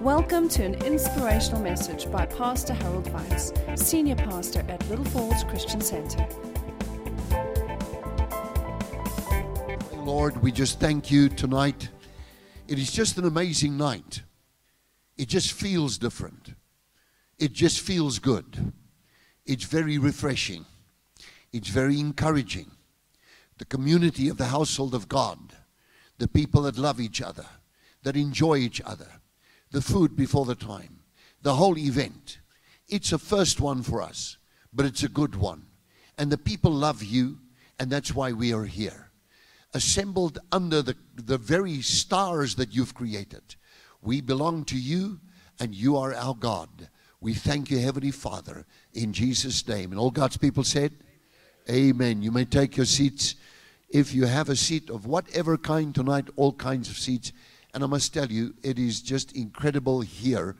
Welcome to an inspirational message by Pastor Harold Weitz, Senior Pastor at Little Falls Christian Center. Lord, we just thank you tonight. It is just an amazing night. It just feels different. It just feels good. It's very refreshing. It's very encouraging. The community of the household of God, the people that love each other, that enjoy each other, the food before the time, the whole event. It's a first one for us, but it's a good one. And the people love you, and that's why we are here. Assembled under the, the very stars that you've created. We belong to you, and you are our God. We thank you, Heavenly Father, in Jesus' name. And all God's people said, Amen. You may take your seats. If you have a seat of whatever kind tonight, all kinds of seats. And I must tell you, it is just incredible here.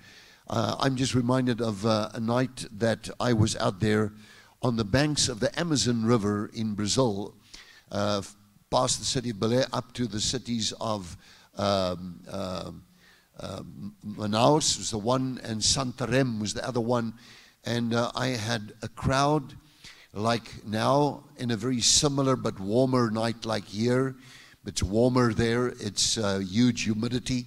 Uh, I'm just reminded of uh, a night that I was out there on the banks of the Amazon River in Brazil, uh, past the city of Belém up to the cities of um, um, uh, Manaus was the one, and Santarém was the other one. And uh, I had a crowd like now in a very similar but warmer night like here. It's warmer there, it's uh, huge humidity.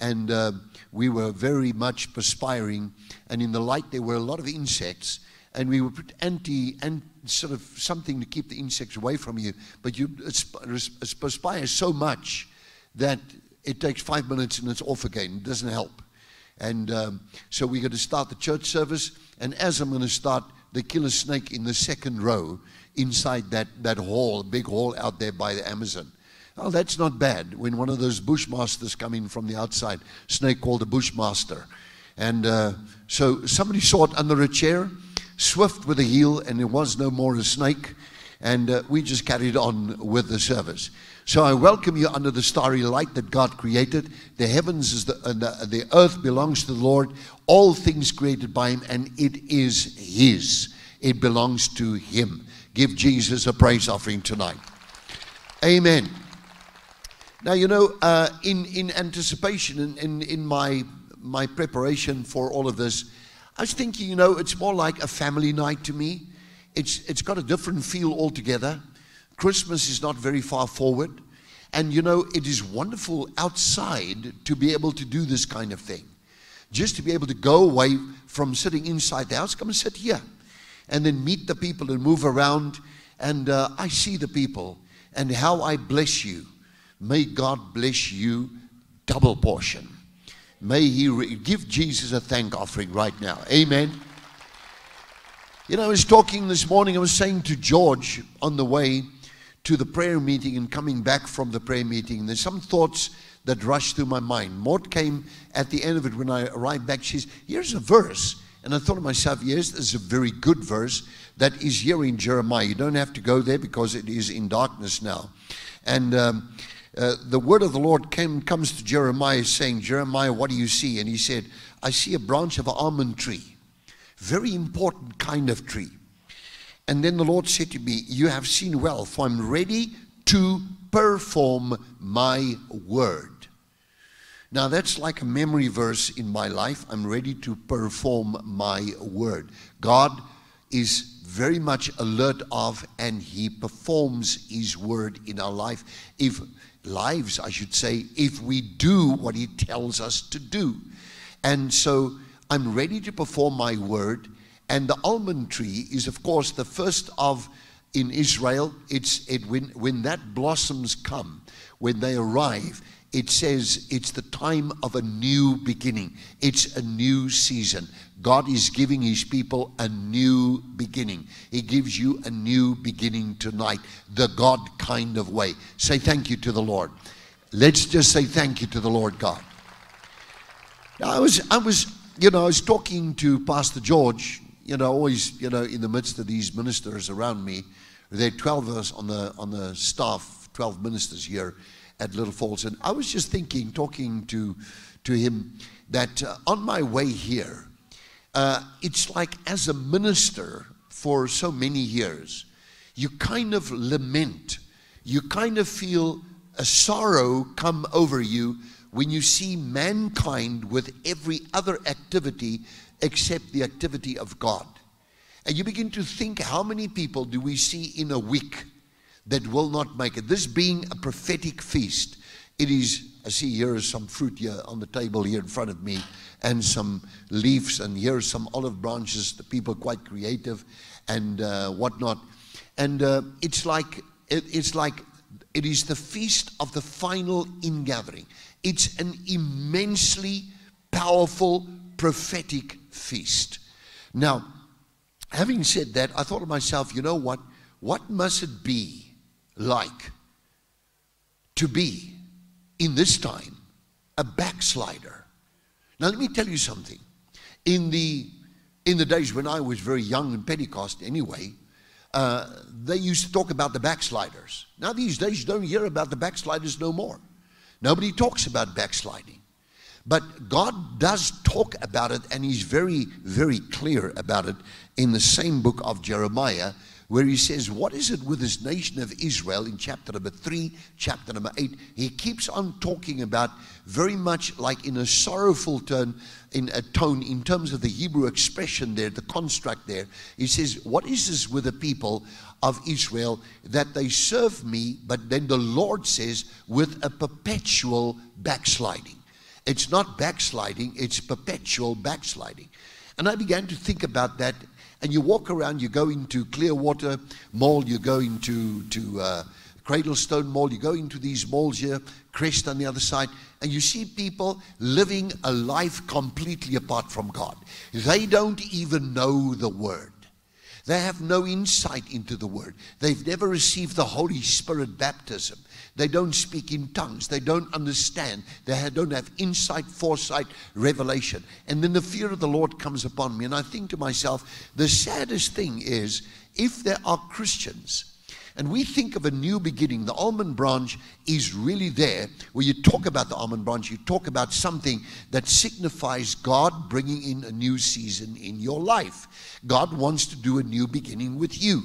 And uh, we were very much perspiring. And in the light, there were a lot of insects. And we would put anti, and sort of something to keep the insects away from you. But you perspire so much that it takes five minutes and it's off again. It doesn't help. And um, so we're going to start the church service. And as I'm going to start, the killer snake in the second row inside that, that hall, big hall out there by the Amazon. Oh, that's not bad. When one of those bushmasters come in from the outside, snake called a bushmaster. And uh, so somebody saw it under a chair, swift with a heel, and it was no more a snake. And uh, we just carried on with the service. So I welcome you under the starry light that God created. The heavens is the, the, the earth belongs to the Lord. All things created by Him, and it is His. It belongs to Him. Give Jesus a praise offering tonight. Amen. Now you know, uh, in in anticipation, in, in in my my preparation for all of this, I was thinking, you know, it's more like a family night to me. It's it's got a different feel altogether. Christmas is not very far forward. And you know, it is wonderful outside to be able to do this kind of thing. Just to be able to go away from sitting inside the house, come and sit here. And then meet the people and move around. And uh, I see the people and how I bless you. May God bless you double portion. May He re- give Jesus a thank offering right now. Amen. You know, I was talking this morning, I was saying to George on the way, to the prayer meeting and coming back from the prayer meeting, there's some thoughts that rushed through my mind. Maud came at the end of it when I arrived back. She's, here's a verse. And I thought to myself, yes, this is a very good verse that is here in Jeremiah. You don't have to go there because it is in darkness now. And um, uh, the word of the Lord came, comes to Jeremiah saying, Jeremiah, what do you see? And he said, I see a branch of an almond tree. Very important kind of tree. And then the Lord said to me, You have seen well, for I'm ready to perform my word. Now, that's like a memory verse in my life. I'm ready to perform my word. God is very much alert of and he performs his word in our life if lives i should say if we do what he tells us to do. And so i'm ready to perform my word and the almond tree is, of course, the first of in Israel. It's it when when that blossoms come, when they arrive. It says it's the time of a new beginning. It's a new season. God is giving His people a new beginning. He gives you a new beginning tonight, the God kind of way. Say thank you to the Lord. Let's just say thank you to the Lord God. I was, I was, you know, I was talking to Pastor George you know, always, you know, in the midst of these ministers around me, there are 12 of us on the, on the staff, 12 ministers here at Little Falls. And I was just thinking, talking to, to him, that uh, on my way here, uh, it's like as a minister for so many years, you kind of lament, you kind of feel a sorrow come over you when you see mankind with every other activity except the activity of God. And you begin to think how many people do we see in a week that will not make it? This being a prophetic feast, it is, I see here is some fruit here on the table here in front of me and some leaves, and here are some olive branches. The people quite creative and uh, whatnot. And uh, it's like, it, it's like, it is the feast of the final ingathering. It's an immensely powerful prophetic feast. Now, having said that, I thought to myself, you know what? What must it be like to be in this time a backslider? Now, let me tell you something. In the in the days when I was very young in Pentecost, anyway, uh, they used to talk about the backsliders. Now, these days, you don't hear about the backsliders no more. Nobody talks about backsliding. But God does talk about it, and He's very, very clear about it in the same book of Jeremiah, where He says, What is it with this nation of Israel in chapter number three, chapter number eight? He keeps on talking about very much like in a sorrowful tone, in a tone, in terms of the Hebrew expression there, the construct there. He says, What is this with the people of Israel that they serve me, but then the Lord says, with a perpetual backsliding? It's not backsliding, it's perpetual backsliding. And I began to think about that. And you walk around, you go into Clearwater Mall, you go into to, uh, Cradlestone Mall, you go into these malls here, Crest on the other side, and you see people living a life completely apart from God. They don't even know the Word. They have no insight into the Word. They've never received the Holy Spirit baptism. They don't speak in tongues. They don't understand. They don't have insight, foresight, revelation. And then the fear of the Lord comes upon me. And I think to myself, the saddest thing is if there are Christians and we think of a new beginning. The almond branch is really there. Where you talk about the almond branch, you talk about something that signifies God bringing in a new season in your life. God wants to do a new beginning with you.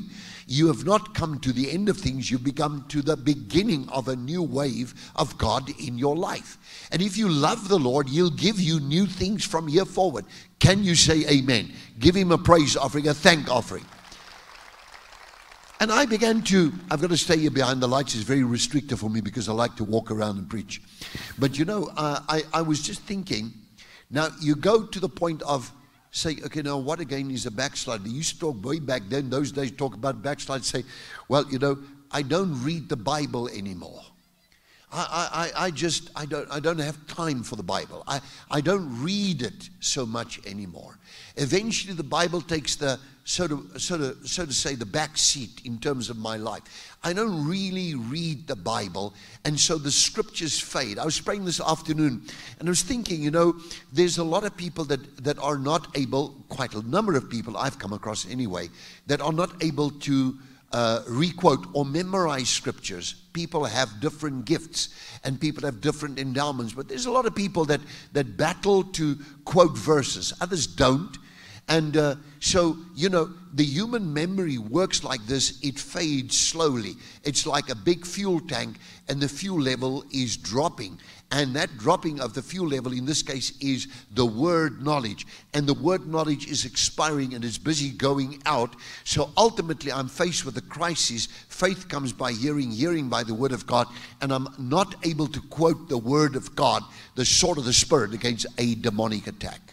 You have not come to the end of things, you've become to the beginning of a new wave of God in your life. And if you love the Lord, He'll give you new things from here forward. Can you say amen? Give Him a praise offering, a thank offering. And I began to, I've got to stay here behind the lights. It's very restrictive for me because I like to walk around and preach. But you know, uh, I, I was just thinking, now you go to the point of say, okay, now what again is a backslide? They used to talk way back then, those days, talk about backslide, say, well, you know, I don't read the Bible anymore. I, I, I just I don't I don't have time for the Bible. I, I don't read it so much anymore. Eventually the Bible takes the so to so to so to say the back seat in terms of my life. I don't really read the Bible, and so the scriptures fade. I was praying this afternoon, and I was thinking, you know, there's a lot of people that that are not able, quite a number of people I've come across anyway, that are not able to uh, requote or memorize scriptures. People have different gifts and people have different endowments, but there's a lot of people that, that battle to quote verses, others don't. And uh, so, you know, the human memory works like this it fades slowly. It's like a big fuel tank, and the fuel level is dropping. And that dropping of the fuel level in this case is the word knowledge. And the word knowledge is expiring and is busy going out. So ultimately, I'm faced with a crisis. Faith comes by hearing, hearing by the word of God. And I'm not able to quote the word of God, the sword of the Spirit, against a demonic attack.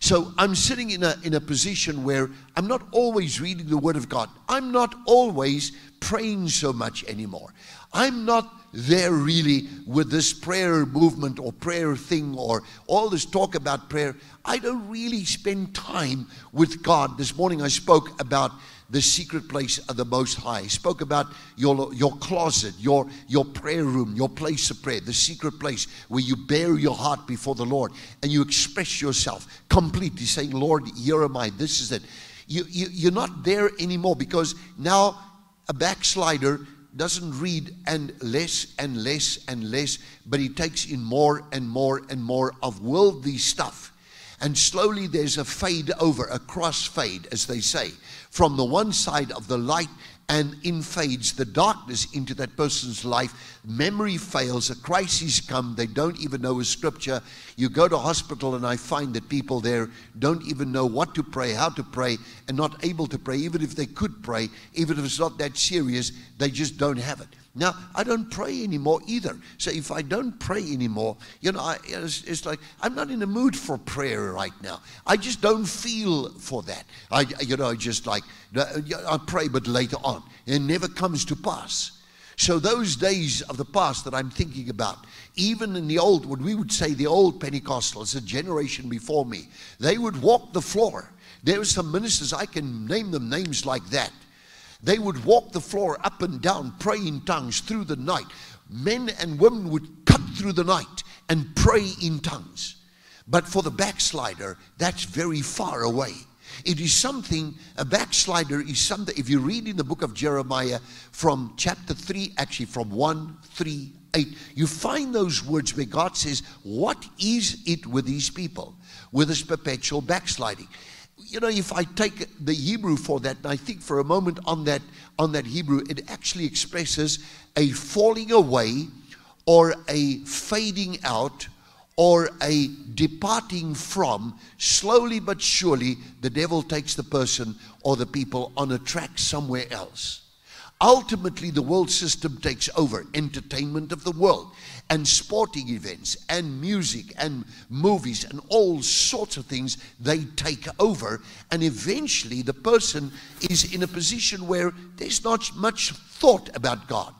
So I'm sitting in a, in a position where I'm not always reading the Word of God. I'm not always praying so much anymore. I'm not there really with this prayer movement or prayer thing or all this talk about prayer. I don't really spend time with God. This morning I spoke about the secret place of the Most High. He spoke about your, your closet, your, your prayer room, your place of prayer, the secret place where you bare your heart before the Lord and you express yourself completely, saying, Lord, here am I, this is it. You, you, you're not there anymore because now a backslider doesn't read and less and less and less, but he takes in more and more and more of worldly stuff. And slowly there's a fade over, a cross fade, as they say from the one side of the light and invades the darkness into that person's life. Memory fails, a crisis come, they don't even know a scripture. You go to hospital and I find that people there don't even know what to pray, how to pray, and not able to pray. Even if they could pray, even if it's not that serious, they just don't have it. Now, I don't pray anymore either. So if I don't pray anymore, you know, I, it's, it's, like I'm not in the mood for prayer right now. I just don't feel for that. I, you know, just like, I pray, but later on. It never comes to pass. So those days of the past that I'm thinking about, even in the old, what we would say the old Pentecostals, a generation before me, they would walk the floor. There were some ministers, I can name them names like that they would walk the floor up and down, pray in tongues through the night. Men and women would cut through the night and pray in tongues. But for the backslider, that's very far away. It is something, a backslider is something, if you read in the book of Jeremiah from chapter 3, actually from 1, 3, 8, you find those words where God says, What is it with these people? With this perpetual backsliding you know, if I take the Hebrew for that, and I think for a moment on that, on that Hebrew, it actually expresses a falling away or a fading out or a departing from, slowly but surely, the devil takes the person or the people on a track somewhere else. Ultimately, the world system takes over entertainment of the world and sporting events and music and movies and all sorts of things they take over and eventually the person is in a position where there's not much thought about God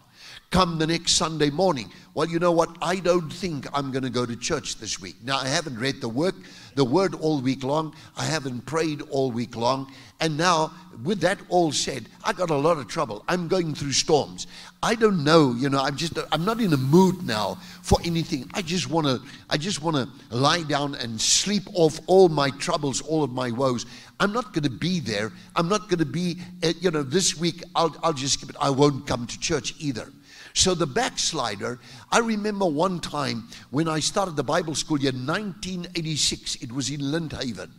come the next Sunday morning. Well, you know what? I don't think I'm going to go to church this week. Now, I haven't read the work, the word all week long. I haven't prayed all week long. And now, with that all said, I got a lot of trouble. I'm going through storms. I don't know, you know, I'm just I'm not in a mood now for anything. I just want to I just want to lie down and sleep off all my troubles, all of my woes. I'm not going to be there. I'm not going to be, uh, you know, this week I'll, I'll just skip it. I won't come to church either. So the backslider, I remember one time when I started the Bible school year 1986, it was in Lindhaven.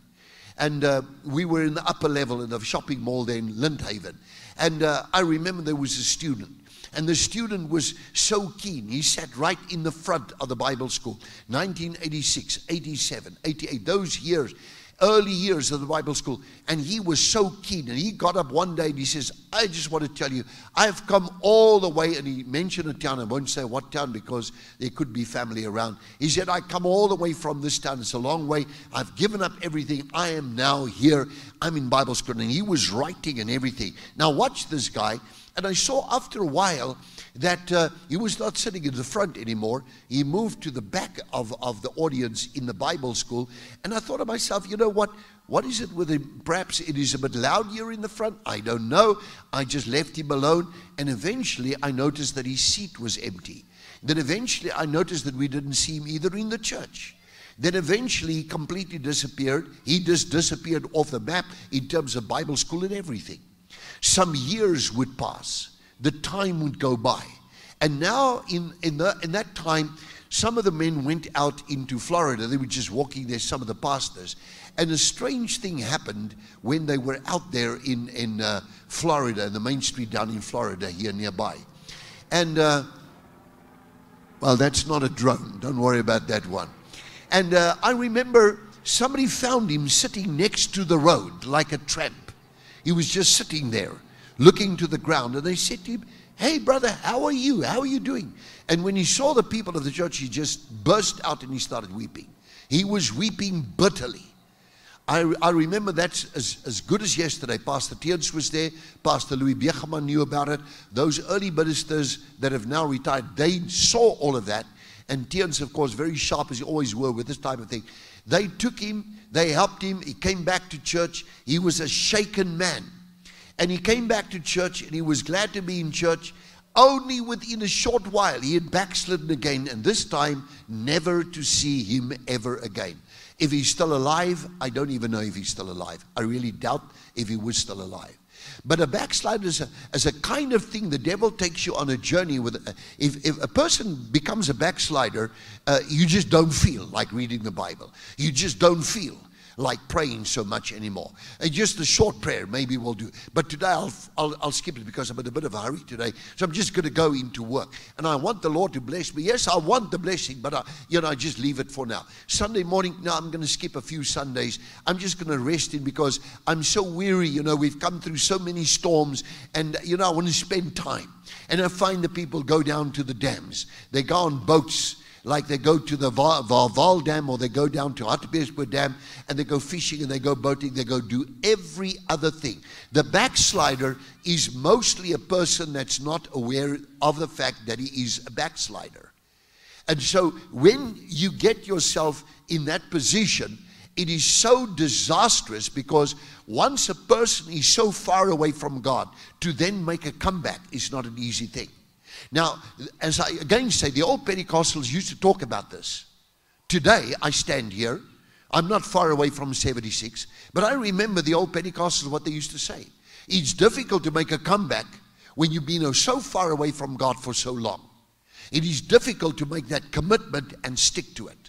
And uh, we were in the upper level in the shopping mall there in Lindhaven. And uh, I remember there was a student. And the student was so keen. He sat right in the front of the Bible school. 1986, 87, 88, those years early years of the Bible school. And he was so keen. And he got up one day and he says, I just want to tell you, I've come all the way. And he mentioned a town. I won't say what town because there could be family around. He said, I come all the way from this town. It's a long way. I've given up everything. I am now here. I'm in Bible school. And he was writing and everything. Now, watch this guy. And I saw after a while that uh, he was not sitting in the front anymore. He moved to the back of, of the audience in the Bible school. And I thought to myself, you know what? What is it with him? Perhaps it is a bit loud here in the front. I don't know. I just left him alone. And eventually I noticed that his seat was empty. Then eventually I noticed that we didn't see him either in the church. Then eventually he completely disappeared. He just disappeared off the map in terms of Bible school and everything. Some years would pass, the time would go by. And now, in, in, the, in that time, some of the men went out into Florida. They were just walking there, some of the pastors. And a strange thing happened when they were out there in, in uh, Florida, in the main street down in Florida, here nearby. And, uh, well, that's not a drone. Don't worry about that one. And uh, I remember somebody found him sitting next to the road like a tramp. He was just sitting there looking to the ground. And they said to him, Hey, brother, how are you? How are you doing? And when he saw the people of the church, he just burst out and he started weeping. He was weeping bitterly. I, I remember that as, as good as yesterday. Pastor Teens was there. Pastor Louis Begeman knew about it. Those early ministers that have now retired, they saw all of that. And Teens, of course, very sharp as he always were with this type of thing. They took him, they helped him, he came back to church. He was a shaken man. And he came back to church and he was glad to be in church. Only within a short while he had backslidden again, and this time never to see him ever again. If he's still alive, I don't even know if he's still alive. I really doubt if he was still alive. But a backslider is a, is a kind of thing the devil takes you on a journey with. If, if a person becomes a backslider, uh, you just don't feel like reading the Bible. You just don't feel. Like praying so much anymore. And just a short prayer maybe we'll do. But today I'll, I'll, I'll skip it because I'm in a bit of a hurry today. So I'm just going to go into work. And I want the Lord to bless me. Yes, I want the blessing, but I, you know, I just leave it for now. Sunday morning, now I'm going to skip a few Sundays. I'm just going to rest in because I'm so weary. You know, we've come through so many storms and, you know, I want to spend time. And I find the people go down to the dams. They go on boats like they go to the Vaal Dam or they go down to Hartbeespoort Dam and they go fishing and they go boating, they go do every other thing. The backslider is mostly a person that's not aware of the fact that he is a backslider. And so when you get yourself in that position, it is so disastrous because once a person is so far away from God, to then make a comeback is not an easy thing. Now, as I again say, the old Pentecostals used to talk about this. Today, I stand here. I'm not far away from 76, but I remember the old Pentecostals, what they used to say. It's difficult to make a comeback when you've been so far away from God for so long. It is difficult to make that commitment and stick to it.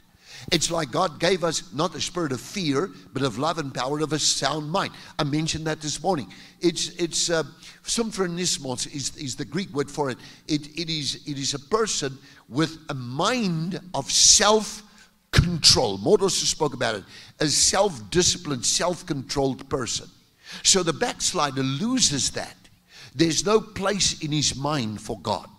It's like God gave us not a spirit of fear, but of love and power of a sound mind. I mentioned that this morning. It's it's uh, is, is the Greek word for it. it. It is it is a person with a mind of self control. Modus spoke about it. A self disciplined, self controlled person. So the backslider loses that. There's no place in his mind for God.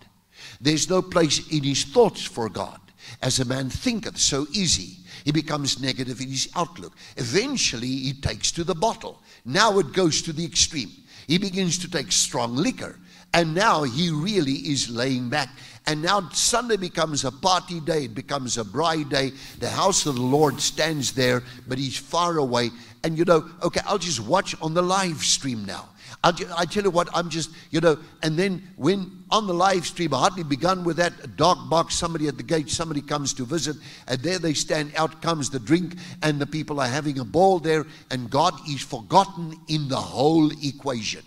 There's no place in his thoughts for God. As a man thinketh, so he. He becomes negative in his outlook. Eventually, he takes to the bottle. Now it goes to the extreme. He begins to take strong liquor. And now he really is laying back. And now Sunday becomes a party day, it becomes a bride day. The house of the Lord stands there, but he's far away. And you know, okay, I'll just watch on the live stream now. I, I tell you what, I'm just, you know, and then when on the live stream, I hardly begun with that dark box, somebody at the gate, somebody comes to visit, and there they stand, out comes the drink, and the people are having a ball there, and God is forgotten in the whole equation.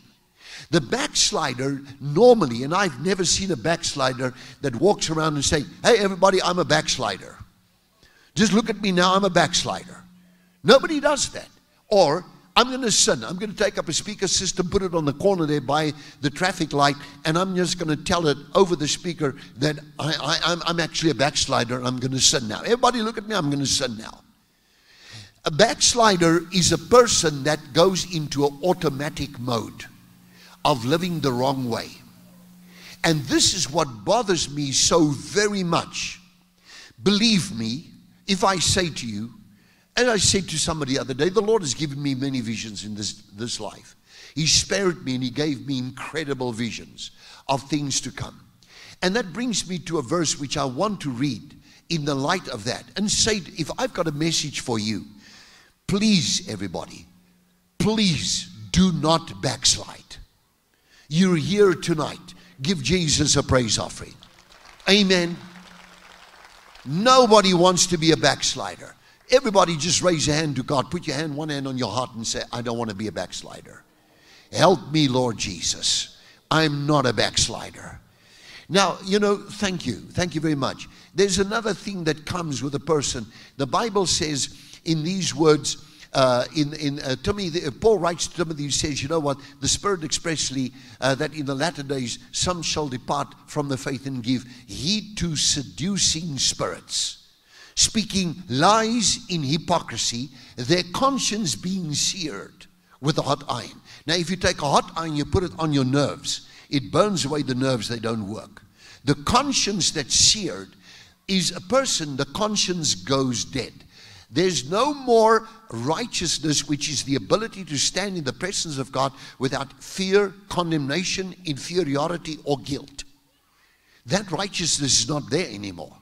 The backslider normally, and I've never seen a backslider that walks around and say, Hey, everybody, I'm a backslider. Just look at me now, I'm a backslider. Nobody does that. Or I'm going to sin. I'm going to take up a speaker system, put it on the corner there by the traffic light, and I'm just going to tell it over the speaker that I, I, I'm actually a backslider. and I'm going to sin now. Everybody, look at me. I'm going to sin now. A backslider is a person that goes into an automatic mode of living the wrong way. And this is what bothers me so very much. Believe me, if I say to you, and I said to somebody the other day, the Lord has given me many visions in this, this life. He spared me and He gave me incredible visions of things to come. And that brings me to a verse which I want to read in the light of that and say, if I've got a message for you, please, everybody, please do not backslide. You're here tonight. Give Jesus a praise offering. Amen. Nobody wants to be a backslider. Everybody just raise your hand to God. Put your hand, one hand on your heart and say, I don't want to be a backslider. Help me, Lord Jesus. I'm not a backslider. Now, you know, thank you. Thank you very much. There's another thing that comes with a person. The Bible says in these words, uh, in, in uh, Timothy, uh, Paul writes to Timothy, he says, You know what? The Spirit expressly, uh, that in the latter days some shall depart from the faith and give heed to seducing spirits speaking lies in hypocrisy, their conscience being seared with a hot iron. Now, if you take a hot iron, you put it on your nerves, it burns away the nerves, they don't work. The conscience that's seared is a person, the conscience goes dead. There's no more righteousness, which is the ability to stand in the presence of God without fear, condemnation, inferiority, or guilt. That righteousness is not there anymore.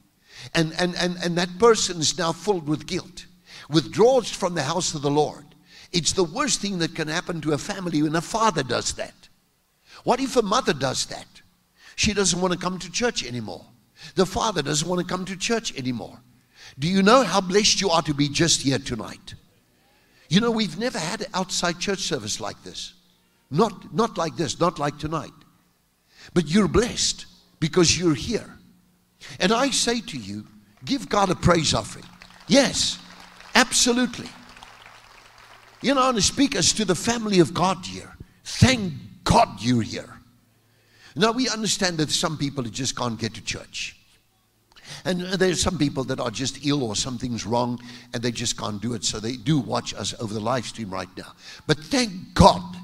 And, and, and, and that person is now filled with guilt, withdraws from the house of the Lord. It's the worst thing that can happen to a family when a father does that. What if a mother does that? She doesn't want to come to church anymore. The father doesn't want to come to church anymore. Do you know how blessed you are to be just here tonight? You know, we've never had an outside church service like this. Not, not like this, not like tonight. But you're blessed because you're here. And I say to you, give God a praise offering. Yes, absolutely. You know, want speak as to the family of God here. Thank God you're here. Now, we understand that some people just can't get to church. And there's some people that are just ill or something's wrong and they just can't do it. So they do watch us over the live stream right now. But thank God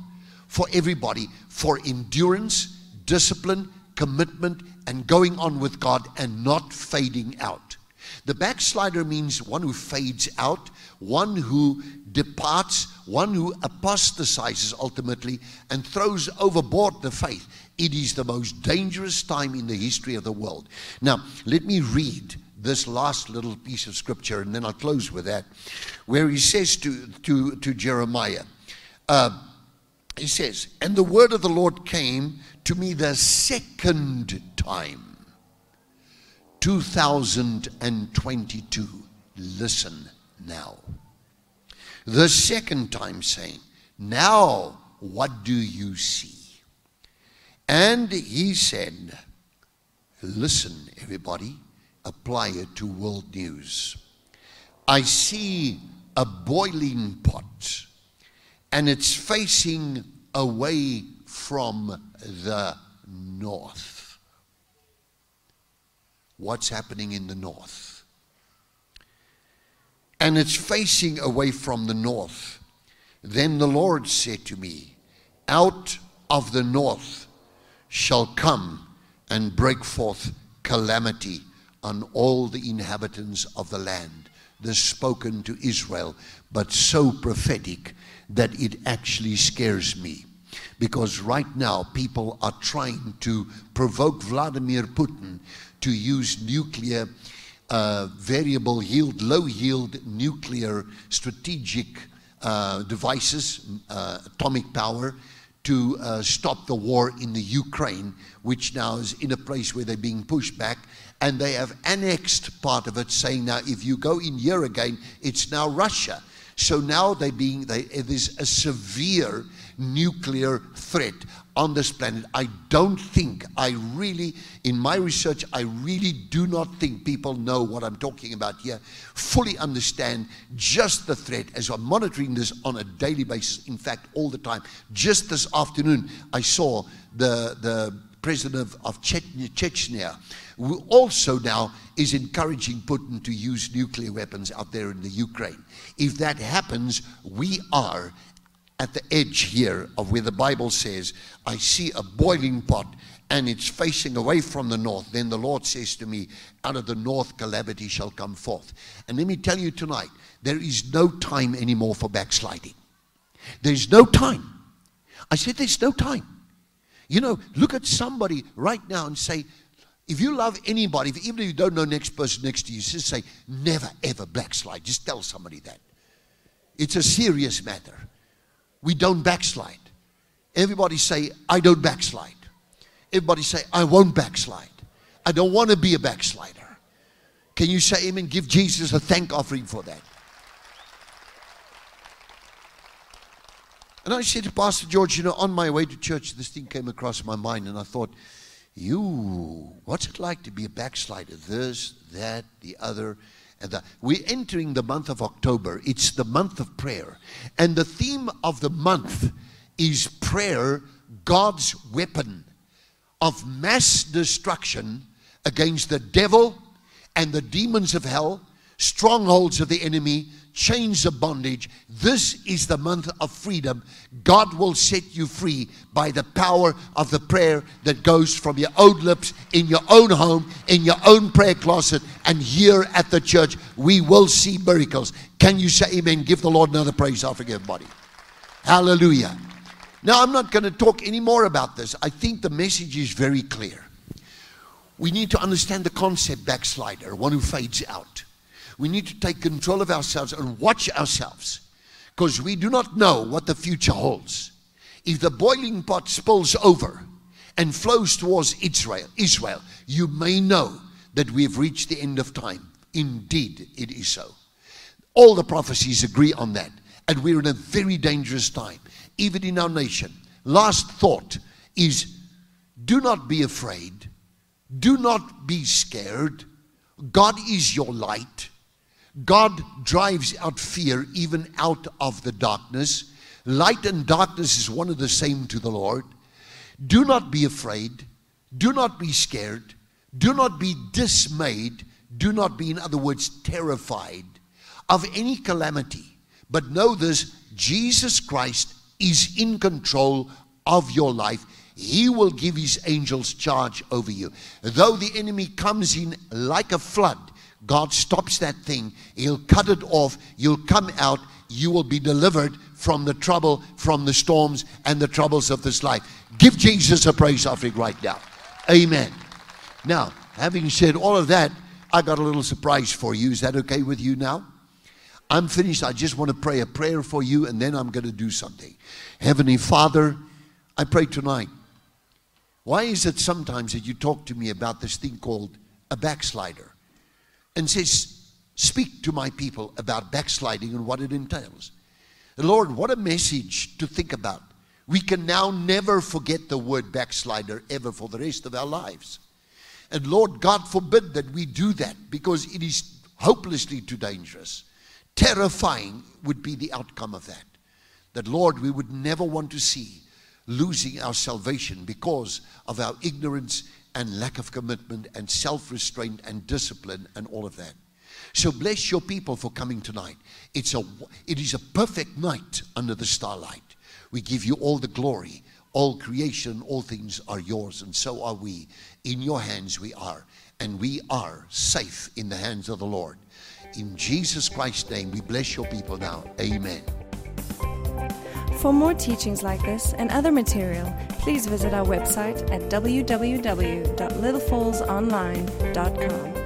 for everybody for endurance, discipline, commitment, and going on with God and not fading out. The backslider means one who fades out, one who departs, one who apostatizes ultimately and throws overboard the faith. It is the most dangerous time in the history of the world. Now, let me read this last little piece of scripture and then I'll close with that, where he says to, to, to Jeremiah, uh, he says, And the word of the Lord came to me the second time. 2022. Listen now. The second time, saying, Now what do you see? And he said, Listen, everybody, apply it to world news. I see a boiling pot, and it's facing away from the north. What's happening in the north? And it's facing away from the north. Then the Lord said to me, Out of the north shall come and break forth calamity on all the inhabitants of the land. This spoken to Israel, but so prophetic that it actually scares me. Because right now, people are trying to provoke Vladimir Putin to use nuclear, uh, variable yield, low yield nuclear strategic uh, devices, uh, atomic power, to uh, stop the war in the Ukraine, which now is in a place where they're being pushed back. And they have annexed part of it, saying now if you go in here again, it's now Russia. So now they being they, there's a severe nuclear threat on this planet. I don't think, I really, in my research, I really do not think people know what I'm talking about here, fully understand just the threat as I'm monitoring this on a daily basis, in fact, all the time. Just this afternoon, I saw the, the president of, of Chechnya, who also now is encouraging Putin to use nuclear weapons out there in the Ukraine. If that happens, we are at the edge here of where the Bible says, I see a boiling pot and it's facing away from the north. Then the Lord says to me, Out of the north calamity shall come forth. And let me tell you tonight, there is no time anymore for backsliding. There's no time. I said, There's no time. You know, look at somebody right now and say, if you love anybody, if, even if you don't know next person next to you, just say, never ever backslide. Just tell somebody that. It's a serious matter we don't backslide. Everybody say, I don't backslide. Everybody say, I won't backslide. I don't want to be a backslider. Can you say amen? Give Jesus a thank offering for that. And I said to Pastor George, you know, on my way to church, this thing came across my mind, and I thought, you, what's it like to be a backslider? This, that, the other. The, uh, we're entering the month of October. It's the month of prayer. And the theme of the month is prayer, God's weapon of mass destruction against the devil and the demons of hell, strongholds of the enemy, chains of bondage. This is the month of freedom. God will set you free by the power of the prayer that goes from your own lips, in your own home, in your own prayer closet, and here at the church. We will see miracles. Can you say amen? Give the Lord another praise offering, everybody. Hallelujah. Now, I'm not going to talk any more about this. I think the message is very clear. We need to understand the concept backslider, one who fades out we need to take control of ourselves and watch ourselves because we do not know what the future holds. If the boiling pot spills over and flows towards Israel, Israel, you may know that we have reached the end of time. Indeed, it is so. All the prophecies agree on that. And we're in a very dangerous time, even in our nation. Last thought is do not be afraid. Do not be scared. God is your light. God drives out fear even out of the darkness. Light and darkness is one of the same to the Lord. Do not be afraid. Do not be scared. Do not be dismayed. Do not be, in other words, terrified of any calamity. But know this Jesus Christ is in control of your life. He will give his angels charge over you. Though the enemy comes in like a flood, God stops that thing. He'll cut it off. You'll come out. You will be delivered from the trouble, from the storms, and the troubles of this life. Give Jesus a praise offering right now. Amen. Now, having said all of that, I got a little surprise for you. Is that okay with you now? I'm finished. I just want to pray a prayer for you, and then I'm going to do something. Heavenly Father, I pray tonight. Why is it sometimes that you talk to me about this thing called a backslider and says, Speak to my people about backsliding and what it entails? Lord, what a message to think about. We can now never forget the word backslider ever for the rest of our lives. And Lord, God forbid that we do that because it is hopelessly too dangerous. Terrifying would be the outcome of that. That, Lord, we would never want to see losing our salvation because of our ignorance and lack of commitment and self restraint and discipline and all of that. So bless your people for coming tonight. It's a, it is a perfect night under the starlight. We give you all the glory. All creation, all things are yours, and so are we. In your hands we are, and we are safe in the hands of the Lord. In Jesus Christ's name, we bless your people now. Amen. For more teachings like this and other material, please visit our website at www.littlefallsonline.com.